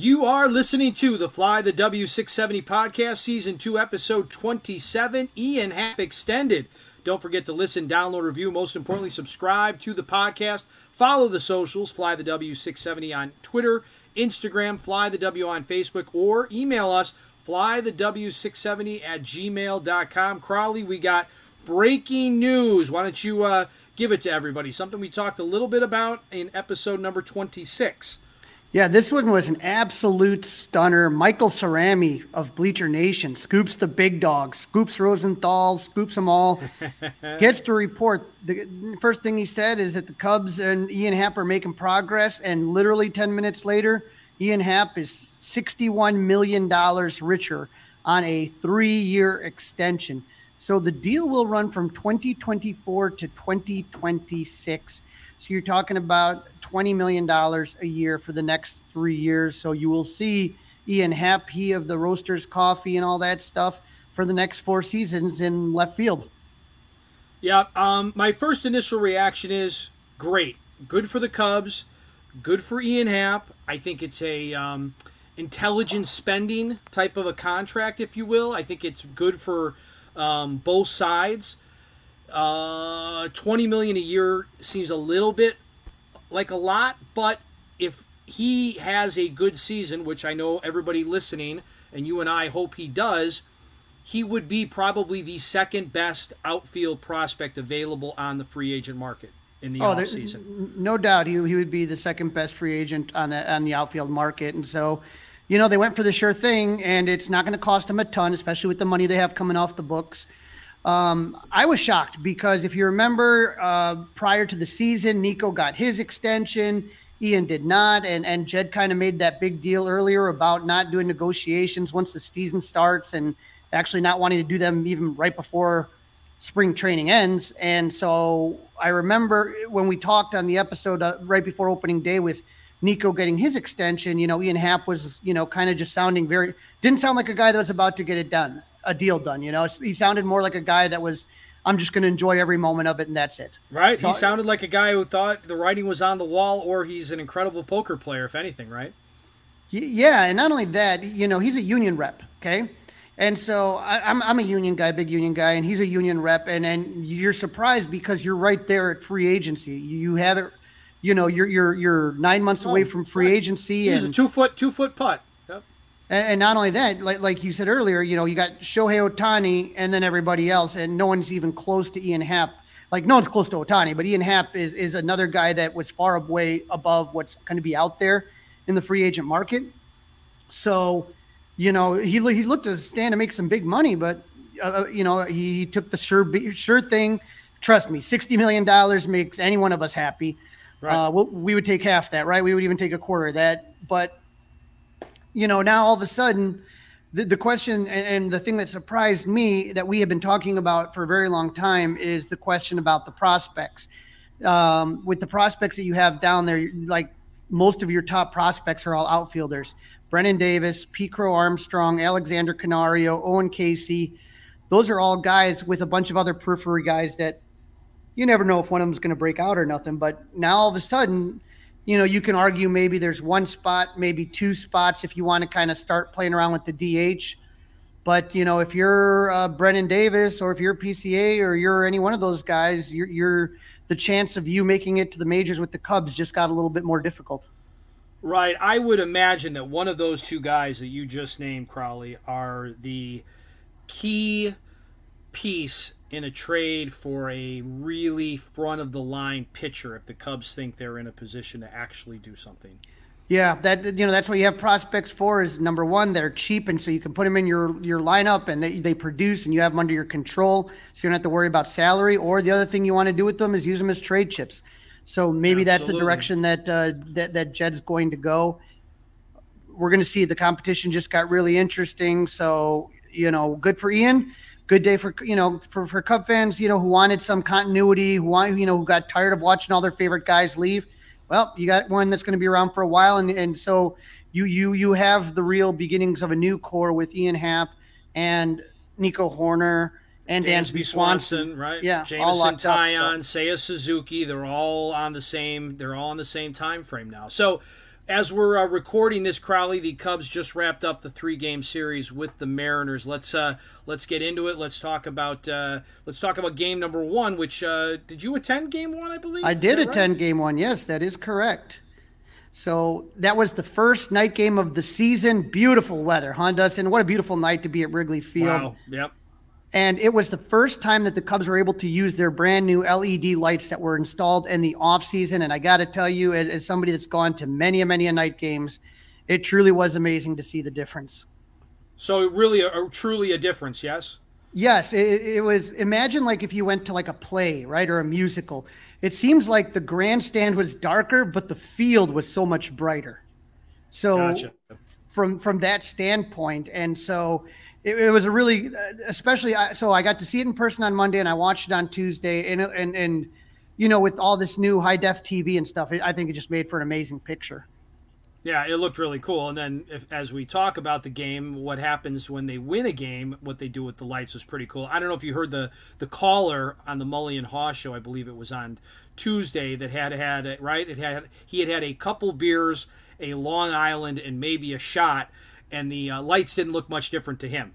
You are listening to the Fly the W670 podcast, season 2, episode 27, Ian Happ Extended. Don't forget to listen, download, review, most importantly, subscribe to the podcast. Follow the socials, Fly the W670 on Twitter, Instagram, Fly the W on Facebook, or email us, fly the W670 at gmail.com. Crawly, we got breaking news. Why don't you uh, give it to everybody? Something we talked a little bit about in episode number 26. Yeah, this one was an absolute stunner. Michael Cerami of Bleacher Nation scoops the big dogs, scoops Rosenthal, scoops them all, gets the report. The first thing he said is that the Cubs and Ian Happ are making progress, and literally 10 minutes later, Ian Happ is $61 million richer on a three year extension. So the deal will run from 2024 to 2026. So you're talking about $20 million a year for the next three years. So you will see Ian Happ, he of the Roasters Coffee and all that stuff for the next four seasons in left field. Yeah, um, my first initial reaction is great. Good for the Cubs. Good for Ian Happ. I think it's a um, intelligent spending type of a contract, if you will. I think it's good for um, both sides. Uh, 20 million a year seems a little bit like a lot, but if he has a good season, which I know everybody listening and you and I hope he does, he would be probably the second best outfield prospect available on the free agent market in the oh, offseason. No doubt he, he would be the second best free agent on the on the outfield market. And so, you know, they went for the sure thing and it's not going to cost them a ton, especially with the money they have coming off the books. Um, I was shocked because if you remember, uh, prior to the season, Nico got his extension. Ian did not, and and Jed kind of made that big deal earlier about not doing negotiations once the season starts, and actually not wanting to do them even right before spring training ends. And so I remember when we talked on the episode uh, right before opening day with Nico getting his extension, you know, Ian Happ was, you know, kind of just sounding very didn't sound like a guy that was about to get it done a deal done. You know, he sounded more like a guy that was, I'm just going to enjoy every moment of it, and that's it. Right. So, he sounded like a guy who thought the writing was on the wall, or he's an incredible poker player, if anything. Right. Yeah, and not only that, you know, he's a union rep. Okay. And so I, am I'm, I'm a union guy, big union guy, and he's a union rep. And and you're surprised because you're right there at free agency. You have it, you know, you're you're you're nine months oh, away oh, from free right. agency. He's and, a two foot two foot putt. And, not only that, like like you said earlier, you know, you got Shohei Ohtani and then everybody else, and no one's even close to Ian Happ. Like no one's close to Ohtani, but Ian Happ is is another guy that was far away above what's going to be out there in the free agent market. So, you know, he he looked to stand to make some big money, but uh, uh you know, he took the sure sure thing. Trust me, sixty million dollars makes any one of us happy. Right. Uh, we'll, we would take half that, right? We would even take a quarter of that, but you know, now all of a sudden, the, the question and, and, the thing that surprised me that we have been talking about for a very long time is the question about the prospects. Um, with the prospects that you have down there, like most of your top prospects are all outfielders. Brennen Davis, Pete Crow Armstrong, Alexander Canario, Owen Caissie. Those are all guys with a bunch of other periphery guys that you never know if one of them is going to break out or nothing. But now all of a sudden, you know, you can argue maybe there's one spot, maybe two spots if you want to kind of start playing around with the DH. But you know, if you're uh, Brennen Davis or if you're PCA or you're any one of those guys, you're, you're the chance of you making it to the majors with the Cubs just got a little bit more difficult. Right. I would imagine that one of those two guys that you just named, Crawly, are the key piece in a trade for a really front of the line pitcher if the Cubs think they're in a position to actually do something. Yeah, that you know that's what you have prospects for. Is number one, they're cheap, and so you can put them in your your lineup, and they, they produce, and you have them under your control, so you don't have to worry about salary. Or the other thing you want to do with them is use them as trade chips. So maybe Absolutely. that's the direction that uh, that that Jed's going to go. We're going to see the competition just got really interesting. So you know, good for Ian good day for you know for, for Cub fans, you know, who wanted some continuity, who want you know who got tired of watching all their favorite guys leave. Well, you got one that's going to be around for a while, and and so you you you have the real beginnings of a new core with Ian Happ and Nico Hoerner and Dansby, Dansby Swanson, Swanson, right? Yeah, Jameson Taillon, so. Seiya Suzuki, they're all on the same they're all on the same time frame now. So as we're uh, recording this, Crawly, the Cubs just wrapped up the three-game series with the Mariners. Let's uh, let's get into it. Let's talk about uh, let's talk about game number one. Which uh, did you attend game one? I believe I did attend right? game one. Yes, that is correct. So that was the first night game of the season. Beautiful weather, huh, Dustin? What a beautiful night to be at Wrigley Field. Wow. Yep. And it was the first time that the Cubs were able to use their brand new LED lights that were installed in the offseason. And I got to tell you, as, as, somebody that's gone to many, many a night games, it truly was amazing to see the difference. So, really, a, a truly a difference, yes? Yes. It, it was, imagine like if you went to like a play, right, or a musical. It seems like the grandstand was darker, but the field was so much brighter. So, gotcha. from from that standpoint, and so it, it was a really, uh, especially uh, so I got to see it in person on Monday and I watched it on Tuesday and and and you know with all this new high def TV and stuff, I think it just made for an amazing picture. Yeah, it looked really cool. And then, if, as we talk about the game, what happens when they win a game, what they do with the lights was pretty cool. I don't know if you heard the the caller on the Mully and Haugh show. I believe it was on Tuesday that had had right. It had he had had a couple beers, a Long Island, and maybe a shot and the uh, lights didn't look much different to him.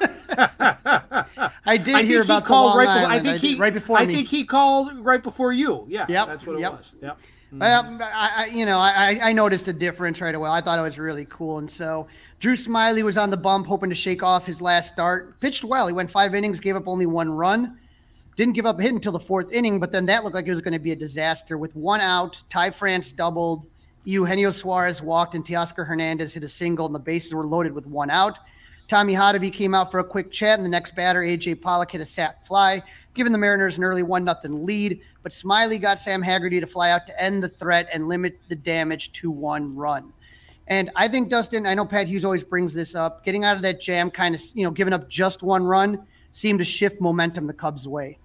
I did I hear about called right. Be- I think I he right before. I me. think he called right before you. Yeah, yep, that's what yep. it was. Yep. I, I, you know, I, I noticed a difference right away. I thought it was really cool, and so Drew Smyly was on the bump, hoping to shake off his last start. Pitched well. He went five innings, gave up only one run. Didn't give up a hit until the fourth inning, but then that looked like it was going to be a disaster. With one out, Ty France doubled. Eugenio Suarez walked and Teoscar Hernandez hit a single, and the bases were loaded with one out. Tommy Hottovy came out for a quick chat, and the next batter, AJ Pollock, hit a sac fly, giving the Mariners an early 1 0 lead. But Smyly got Sam Haggerty to fly out to end the threat and limit the damage to one run. And I think, Dustin, I know Pat Hughes always brings this up. Getting out of that jam, kind of, you know, giving up just one run seemed to shift momentum the Cubs' way.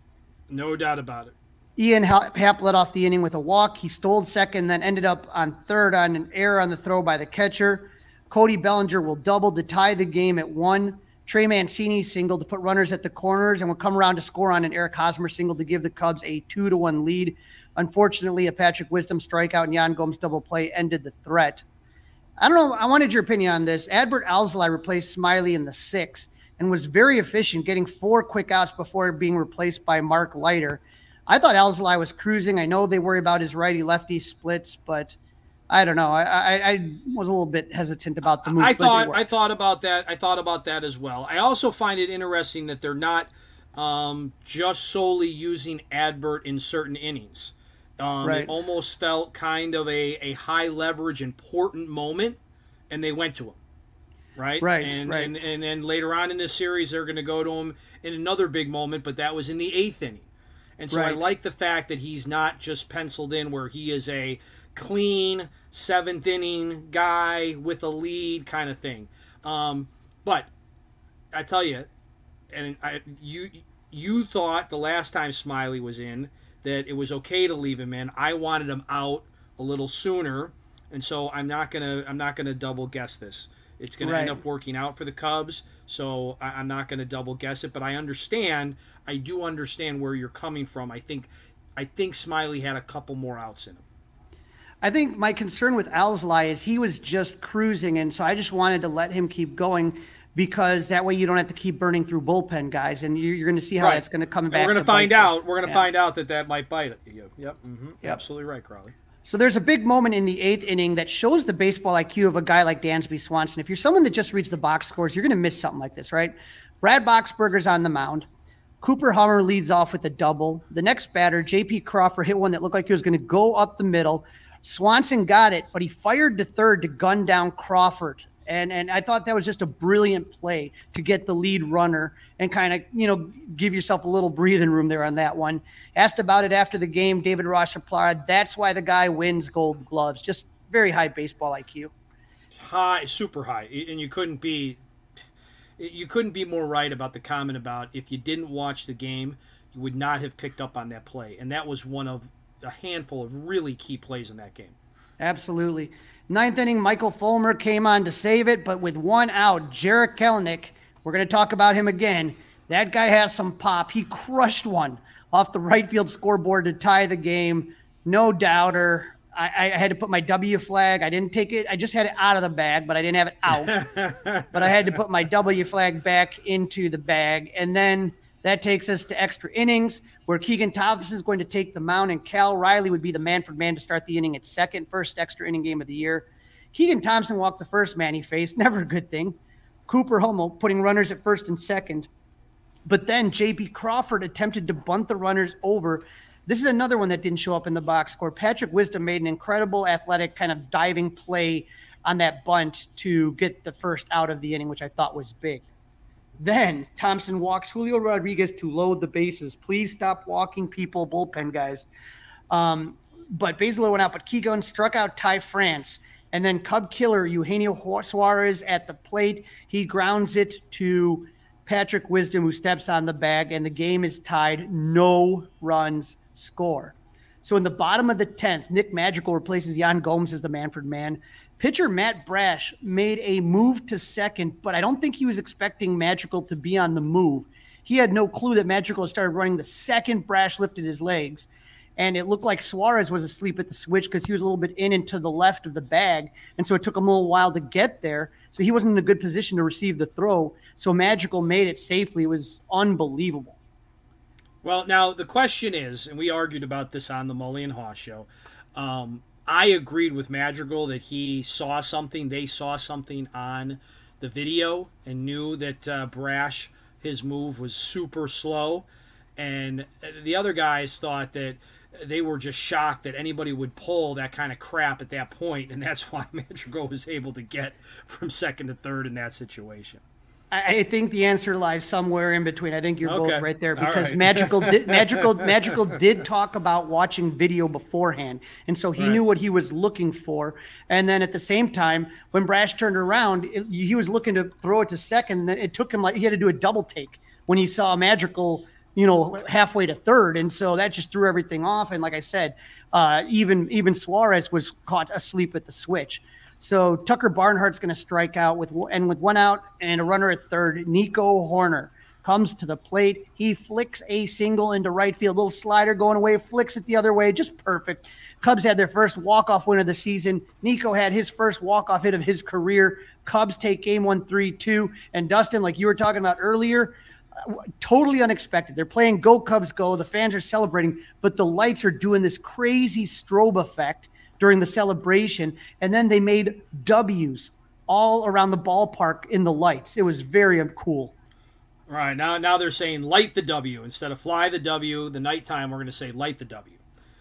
No doubt about it. Ian Happ led off the inning with a walk. He stole second, then ended up on third on an error on the throw by the catcher. Cody Bellinger will double to tie the game at one. Trey Mancini singled to put runners at the corners and will come around to score on an Eric Hosmer single to give the Cubs a two to one lead. Unfortunately, a Patrick Wisdom strikeout and Yan Gomes double play ended the threat. I don't know. I wanted your opinion on this. Adbert Alzolay replaced Smyly in the sixth and was very efficient, getting four quick outs before being replaced by Mark Leiter. I thought Alzolay was cruising. I know they worry about his righty lefty splits, but I don't know. I, I, I was a little bit hesitant about the move. I thought I thought about that. I thought about that as well. I also find it interesting that they're not um, just solely using Adbert in certain innings. Um, right. It almost felt kind of a, a high leverage, important moment, and they went to him. Right, right, and, right. And, and then later on in this series, they're going to go to him in another big moment, but that was in the eighth inning. And so right. I like the fact that he's not just penciled in where he is a clean seventh inning guy with a lead kind of thing. Um, but I tell you, and I, you you thought the last time Smyly was in that it was okay to leave him in. I wanted him out a little sooner, and so I'm not gonna I'm not gonna double guess this. It's going right. to end up working out for the Cubs. So I, am not going to double guess it, but I understand. I do understand where you're coming from. I think, I think Smyly had a couple more outs in him. I think my concern with Alzolay is he was just cruising, and so I just wanted to let him keep going because that way you don't have to keep burning through bullpen guys, and you're, you're going to see how right. that's going to come back. And we're going to find out. We're going to yeah. find out that that might bite you. Yep. Mm-hmm. yep. Absolutely right, Crawly. So there's a big moment in the eighth inning that shows the baseball IQ of a guy like Dansby Swanson. If you're someone that just reads the box scores, you're going to miss something like this, right? Brad Boxberger's on the mound. Cooper Hummel leads off with a double. The next batter, JP Crawford, hit one that looked like he was going to go up the middle. Swanson got it, but he fired to third to gun down Crawford. And and I thought that was just a brilliant play to get the lead runner and kind of you know give yourself a little breathing room there on that one. Asked about it after the game, David Ross replied, "That's why the guy wins Gold Gloves. Just very high baseball IQ." High, super high, and you couldn't be you couldn't be more right about the comment about if you didn't watch the game, you would not have picked up on that play, and that was one of a handful of really key plays in that game. Absolutely. Ninth inning, Michael Fulmer came on to save it, but with one out, Jarred Kelenic, we're going to talk about him again. That guy has some pop. He crushed one off the right field scoreboard to tie the game. No doubter. I, I, had to put my W flag. I didn't take it. I just had it out of the bag, but I didn't have it out. but I had to put my W flag back into the bag. And then that takes us to extra innings where Keegan Thompson is going to take the mound and Cal Raleigh would be the Manfred man to start the inning at second, first extra inning game of the year. Keegan Thompson walked the first man he faced, never a good thing. Cooper Hummel putting runners at first and second. But then JP Crawford attempted to bunt the runners over. This is another one that didn't show up in the box score. Patrick Wisdom made an incredible athletic kind of diving play on that bunt to get the first out of the inning, which I thought was big. Then Thompson walks Julio Rodriguez to load the bases. Please stop walking people, bullpen guys. Um, but Basilio went out, but Keegan struck out Ty France. And then Cub killer Eugenio Suarez at the plate. He grounds it to Patrick Wisdom, who steps on the bag, and the game is tied. No runs score. So in the bottom of the 10th, Nick Madrigal replaces Yan Gomes as the Manfred man. Pitcher Matt Brash made a move to second, but I don't think he was expecting Madrigal to be on the move. He had no clue that Madrigal started running the second Brash lifted his legs. And it looked like Suarez was asleep at the switch because he was a little bit in and to the left of the bag. And so it took him a little while to get there. So he wasn't in a good position to receive the throw. So Madrigal made it safely. It was unbelievable. Well, now the question is, and we argued about this on the Mully and Haugh show. Um, I agreed with Madrigal that he saw something, they saw something on the video and knew that uh, Brash, his move was super slow. And the other guys thought that they were just shocked that anybody would pull that kind of crap at that point, and that's why Madrigal was able to get from second to third in that situation. I think the answer lies somewhere in between. I think you're okay. both right there because right. Madrigal did Madrigal Madrigal did talk about watching video beforehand, and so he right. knew what he was looking for. And then at the same time, when Brash turned around, it, he was looking to throw it to second. It took him like he had to do a double take when he saw Madrigal, you know, halfway to third, and so that just threw everything off. And like I said, uh, even even Suarez was caught asleep at the switch. So Tucker Barnhart's going to strike out with and with one out and a runner at third. Nico Hoerner comes to the plate. He flicks a single into right field, little slider going away, flicks it the other way, just perfect. Cubs had their first walk-off win of the season. Nico had his first walk-off hit of his career. Cubs take game one, three, two. And Dustin, like you were talking about earlier, uh, totally unexpected. They're playing Go Cubs Go. The fans are celebrating, but the lights are doing this crazy strobe effect during the celebration. And then they made W's all around the ballpark in the lights. It was very cool. Right now, now they're saying light the W instead of fly the W. The nighttime, we're going to say light the W.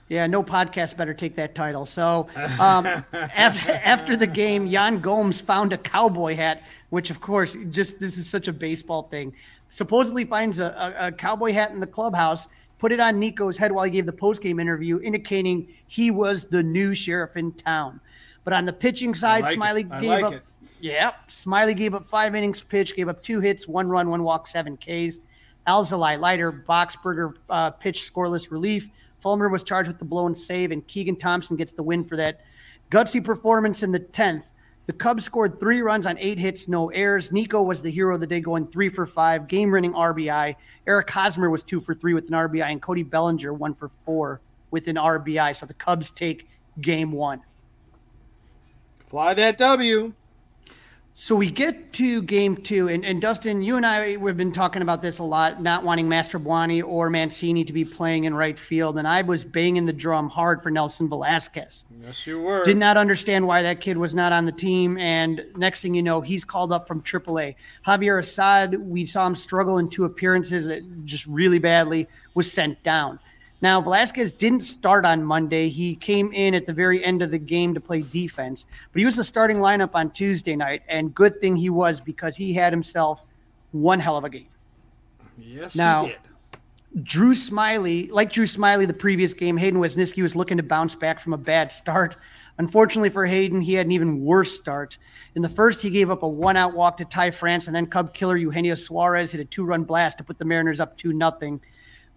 Yeah, no podcast better take that title. So um, after, after the game, Yan Gomes found a cowboy hat, which of course, just this is such a baseball thing. Supposedly finds a, a, a cowboy hat in the clubhouse put it on Nico's head while he gave the postgame interview, indicating he was the new sheriff in town. But on the pitching side, like Smyly gave like up. It. Yeah, Smyly gave up five innings pitch, gave up two hits, one run, one walk, seven Ks. Alzolay, Leiter, Boxberger uh, pitched scoreless relief. Fulmer was charged with the blown save, and Keegan Thompson gets the win for that gutsy performance in the 10th. The Cubs scored three runs on eight hits, no errors. Nico was the hero of the day, going three for five, game winning RBI. Eric Hosmer was two for three with an RBI, and Cody Bellinger one for four with an RBI. So the Cubs take game one. Fly that W. So we get to game two, and, and Dustin, you and I we've been talking about this a lot, not wanting Mastrobuoni or Mancini to be playing in right field, and I was banging the drum hard for Nelson Velazquez. Yes, you were. Did not understand why that kid was not on the team, and next thing you know, he's called up from AAA. Javier Assad, we saw him struggle in two appearances, that just really badly, was sent down. Now, Velazquez didn't start on Monday. He came in at the very end of the game to play defense, but he was the starting lineup on Tuesday night. And good thing he was because he had himself one hell of a game. Yes, now, he did. Drew Smyly, like Drew Smyly the previous game, Hayden Wesneski was looking to bounce back from a bad start. Unfortunately for Hayden, he had an even worse start. In the first, he gave up a one out walk to Ty France, and then Cub killer Eugenio Suarez hit a two run blast to put the Mariners up 2 nothing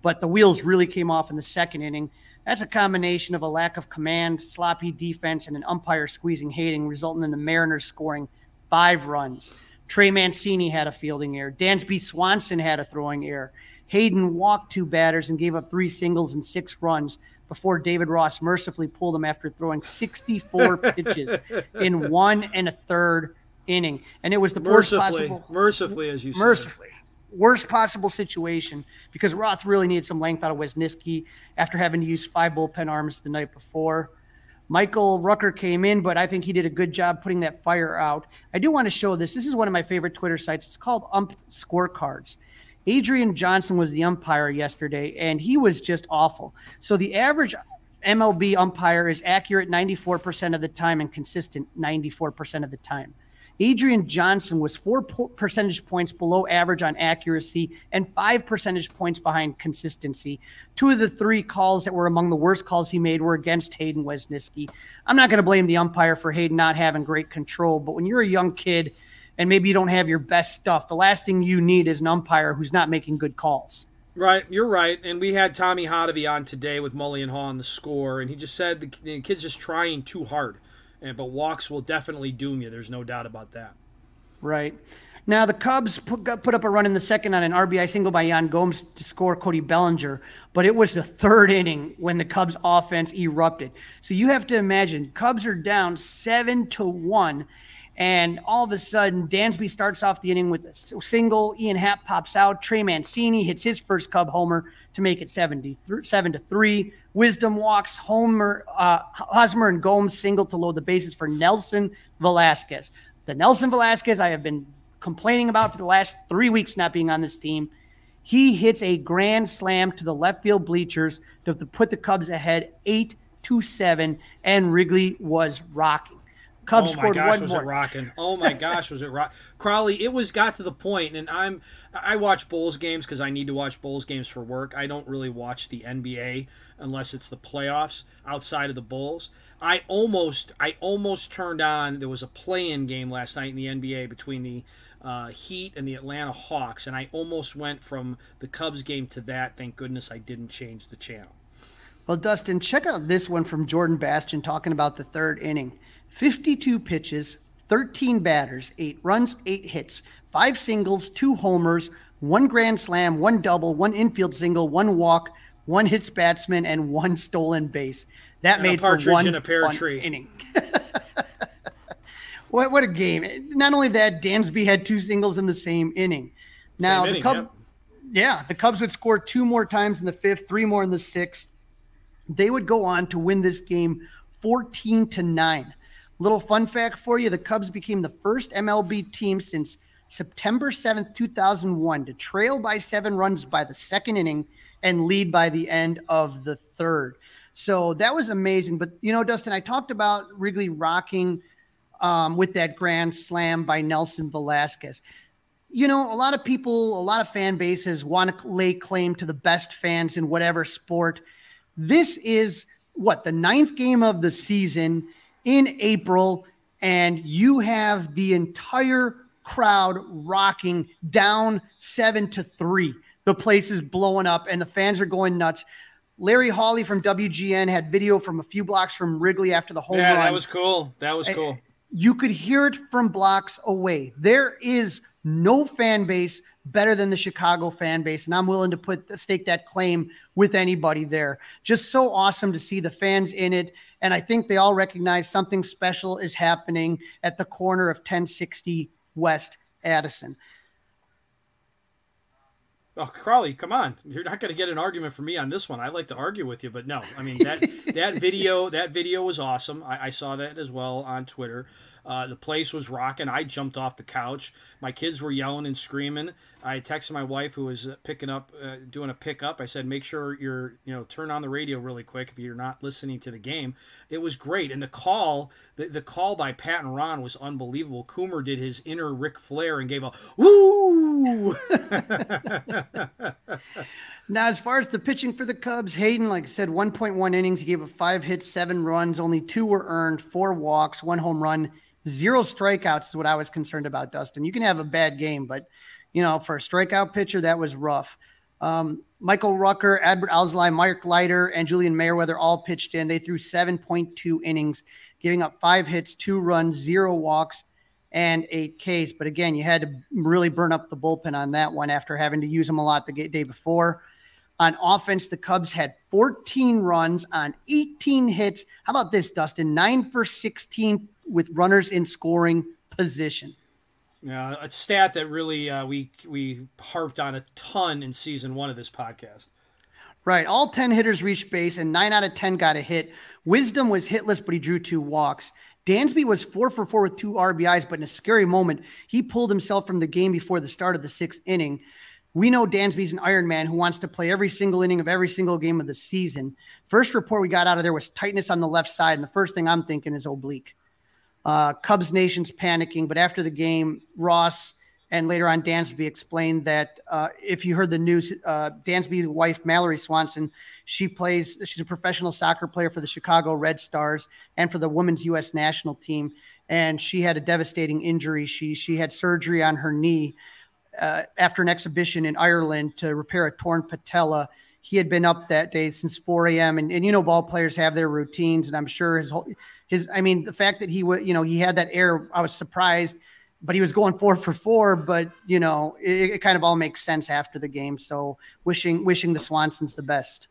but the wheels really came off in the second inning. That's a combination of a lack of command, sloppy defense, and an umpire squeezing Hayden, resulting in the Mariners scoring five runs. Trey Mancini had a fielding error. Dansby Swanson had a throwing error. Hayden walked two batters and gave up three singles and six runs. before David Ross mercifully pulled him after throwing 64 pitches in one and a third inning. And it was the mercifully, possible, mercifully, as you mercifully, said. Worst possible situation because Ross really needed some length out of Wesneski after having to use five bullpen arms the night before. Michael Rucker came in, but I think he did a good job putting that fire out. I do want to show this. This is one of my favorite Twitter sites. It's called Ump Scorecards. Adrian Johnson was the umpire yesterday, and he was just awful. So the average MLB umpire is accurate 94% of the time and consistent 94% of the time. Adrian Johnson was four percentage points below average on accuracy and five percentage points behind consistency. Two of the three calls that were among the worst calls he made were against Hayden Wesneski. I'm not going to blame the umpire for Hayden not having great control, but when you're a young kid and maybe you don't have your best stuff, the last thing you need is an umpire who's not making good calls. Right, you're right. And we had Tommy Hottovy on today with Mully and Haugh on the score, and he just said the kid's just trying too hard and, but walks will definitely doom you. There's no doubt about that. Right. Now, the Cubs put, put up a run in the second on an RBI single by Yan Gomes to score Cody Bellinger, but it was the third inning when the Cubs offense erupted. So you have to imagine Cubs are down seven to one, and all of a sudden Dansby starts off the inning with a single. Ian Happ pops out. Trey Mancini hits his first Cub homer to make it 77 to three. Wisdom walks Homer, uh, Hosmer, and Gomes single to load the bases for Nelson Velazquez. The Nelson Velazquez I have been complaining about for the last three weeks not being on this team. He hits a grand slam to the left field bleachers to put the Cubs ahead eight to seven, and Wrigley was rocking. Cubs oh my gosh, was more. it rocking? Oh my gosh, was it rock? Crawly, it was got to the point, and I'm I watch Bulls games because I need to watch Bulls games for work. I don't really watch the NBA unless it's the playoffs outside of the Bulls. I almost I almost turned on. There was a play-in game last night in the NBA between the uh, Heat and the Atlanta Hawks, and I almost went from the Cubs game to that. Thank goodness I didn't change the channel. Well, Dustin, check out this one from Jordan Bastian talking about the third inning. 52 pitches, 13 batters, eight runs, eight hits, five singles, two homers, one grand slam, one double, one infield single, one walk, one hits batsman, and one stolen base. That and made for one in a pear tree. inning. what what a game! Not only that, Dansby had two singles in the same inning. Now same the Cubs, yeah. yeah, the Cubs would score two more times in the fifth, three more in the sixth. They would go on to win this game 14 to 9. Little fun fact for you the Cubs became the first MLB team since September 7th, 2001, to trail by seven runs by the second inning and lead by the end of the third. So that was amazing. But, you know, Dustin, I talked about Wrigley rocking um, with that grand slam by Nelson Velazquez. You know, a lot of people, a lot of fan bases want to lay claim to the best fans in whatever sport. This is what the ninth game of the season in April, and you have the entire crowd rocking down seven to three. The place is blowing up, and the fans are going nuts. Larry Hawley from WGN had video from a few blocks from Wrigley after the home yeah, run. that was cool. That was cool. You could hear it from blocks away. There is no fan base better than the Chicago fan base, and I'm willing to put stake that claim with anybody there. Just so awesome to see the fans in it. And I think they all recognize something special is happening at the corner of 1060 West Addison. Oh, Crawly, come on! You're not going to get an argument from me on this one. I like to argue with you, but no. I mean that that video that video was awesome. I, I saw that as well on Twitter. Uh, the place was rocking. I jumped off the couch. My kids were yelling and screaming. I texted my wife who was uh, picking up, uh, doing a pickup. I said, "Make sure you're, you know, turn on the radio really quick if you're not listening to the game." It was great, and the call, the, the call by Pat and Ron was unbelievable. Coomer did his inner Ric Flair and gave a woo. Now, as far as the pitching for the Cubs, Hayden, like I said, 1.1 innings. He gave a five hits, seven runs. Only two were earned, four walks, one home run, zero strikeouts is what I was concerned about, Dustin. You can have a bad game, but, you know, for a strikeout pitcher, that was rough. Um, Michael Rucker, Adbert Alzolay, Mark Leiter, and Julian Merryweather all pitched in. They threw 7.2 innings, giving up five hits, two runs, zero walks, and eight Ks. But again, you had to really burn up the bullpen on that one after having to use them a lot the day before. On offense, the Cubs had 14 runs on 18 hits. How about this, Dustin? Nine for 16 with runners in scoring position. Yeah, a stat that really uh, we we harped on a ton in season one of this podcast. Right. All 10 hitters reached base and nine out of 10 got a hit. Wisdom was hitless, but he drew two walks. Dansby was four for four with two RBIs, but in a scary moment, he pulled himself from the game before the start of the sixth inning. We know Dansby's an Iron Man who wants to play every single inning of every single game of the season. First report we got out of there was tightness on the left side, and the first thing I'm thinking is oblique. Uh, Cubs Nation's panicking, but after the game, Ross and later on Dansby explained that uh, if you heard the news, uh, Dansby's wife Mallory Swanson, she plays. She's a professional soccer player for the Chicago Red Stars and for the women's U.S. national team. And she had a devastating injury. She she had surgery on her knee uh, after an exhibition in Ireland to repair a torn patella. He had been up that day since 4 a.m. And, and you know, ball players have their routines, and I'm sure his whole his. I mean, the fact that he would, you know, he had that air. I was surprised but he was going four for four. But you know, it, it, kind of all makes sense after the game. So wishing wishing the Swansons the best.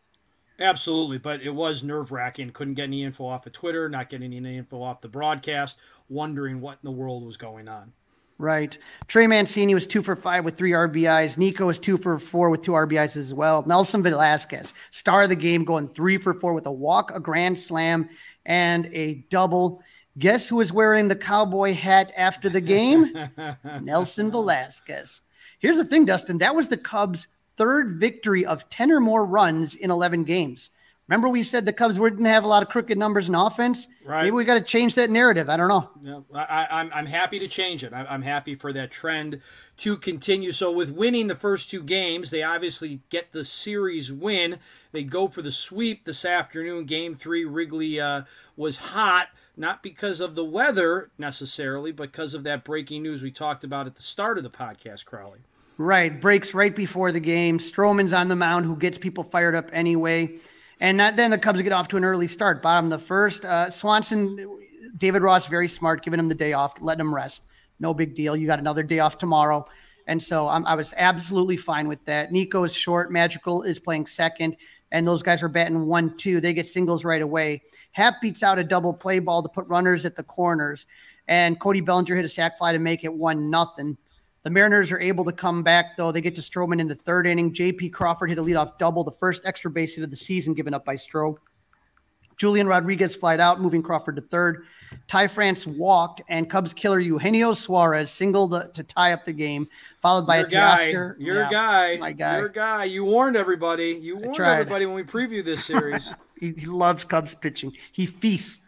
Absolutely, but it was nerve wracking. Couldn't get any info off of Twitter, not getting any info off the broadcast, wondering what in the world was going on. Right. Trey Mancini was two for five with three RBIs. Nico was two for four with two RBIs as well. Nelson Velazquez, star of the game, going three for four with a walk, a grand slam, and a double. Guess who was wearing the cowboy hat after the game? Nelson Velazquez. Here's the thing, Dustin. That was the Cubs' third victory of 10 or more runs in 11 games. Remember, we said the Cubs wouldn't have a lot of crooked numbers in offense. Right. Maybe we got to change that narrative. I don't know. Yeah, I, am I'm, I'm happy to change it. I'm happy for that trend to continue. So, with winning the first two games, they obviously get the series win. They go for the sweep this afternoon. Game three, Wrigley uh, was hot not because of the weather necessarily, but because of that breaking news we talked about at the start of the podcast, Crawly. Right, breaks right before the game. Stroman's on the mound, who gets people fired up anyway, and then the Cubs get off to an early start. Bottom of the first, uh, Swanson, David Ross, very smart, giving him the day off, letting him rest. No big deal. You got another day off tomorrow, and so I was absolutely fine with that. Nico is short. Madrigal is playing second, and those guys are batting one, two. They get singles right away. Happ beats out a double play ball to put runners at the corners, and Cody Bellinger hit a sac fly to make it one nothing. The Mariners are able to come back though. They get to Stroman in the third inning. J.P. Crawford hit a leadoff double, the first extra base hit of the season given up by Stroh. Julian Rodriguez flied out, moving Crawford to third. Ty France walked, and Cubs killer Eugenio Suarez singled to tie up the game, followed by Your a guy. Teoscar. Your yeah, guy. My guy. Your guy. You warned everybody. You warned everybody when we previewed this series. he, he, loves Cubs pitching. He feasts.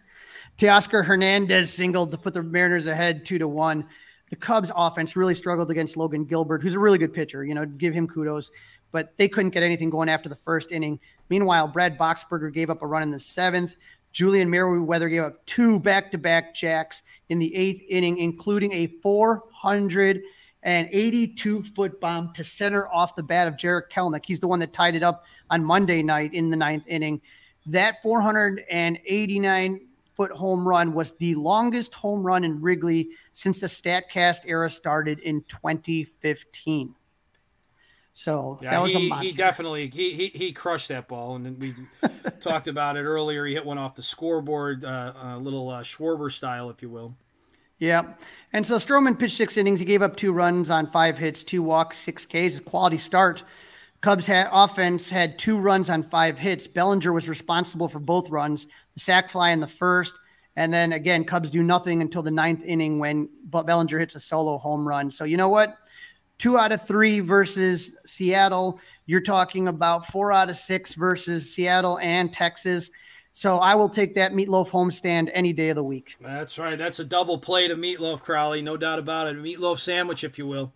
Teoscar Hernandez singled to put the Mariners ahead two to one. The Cubs offense really struggled against Logan Gilbert, who's a really good pitcher. You know, give him kudos, but they couldn't get anything going after the first inning. Meanwhile, Brad Boxberger gave up a run in the seventh. Julian Merryweather gave up two back-to-back jacks in the eighth inning, including a 482 foot bomb to center off the bat of Jarred Kelenic. He's the one that tied it up on Monday night in the ninth inning. That 489 foot home run was the longest home run in Wrigley since the Statcast era started in 2015. So yeah, that was he, a monster. He definitely he, he he crushed that ball, and then we talked about it earlier. He hit one off the scoreboard, uh, a little uh, Schwarber style, if you will. Yeah, and so Stroman pitched six innings. He gave up two runs on five hits, two walks, six Ks. A quality start. Cubs had offense had two runs on five hits. Bellinger was responsible for both runs. The sac fly in the first, and then again, Cubs do nothing until the ninth inning when Bellinger hits a solo home run. So you know what? two out of three versus Seattle. You're talking about four out of six versus Seattle and Texas. So I will take that meatloaf homestand any day of the week. That's right. That's a double plate of meatloaf, Crawly. No doubt about it. A meatloaf sandwich, if you will.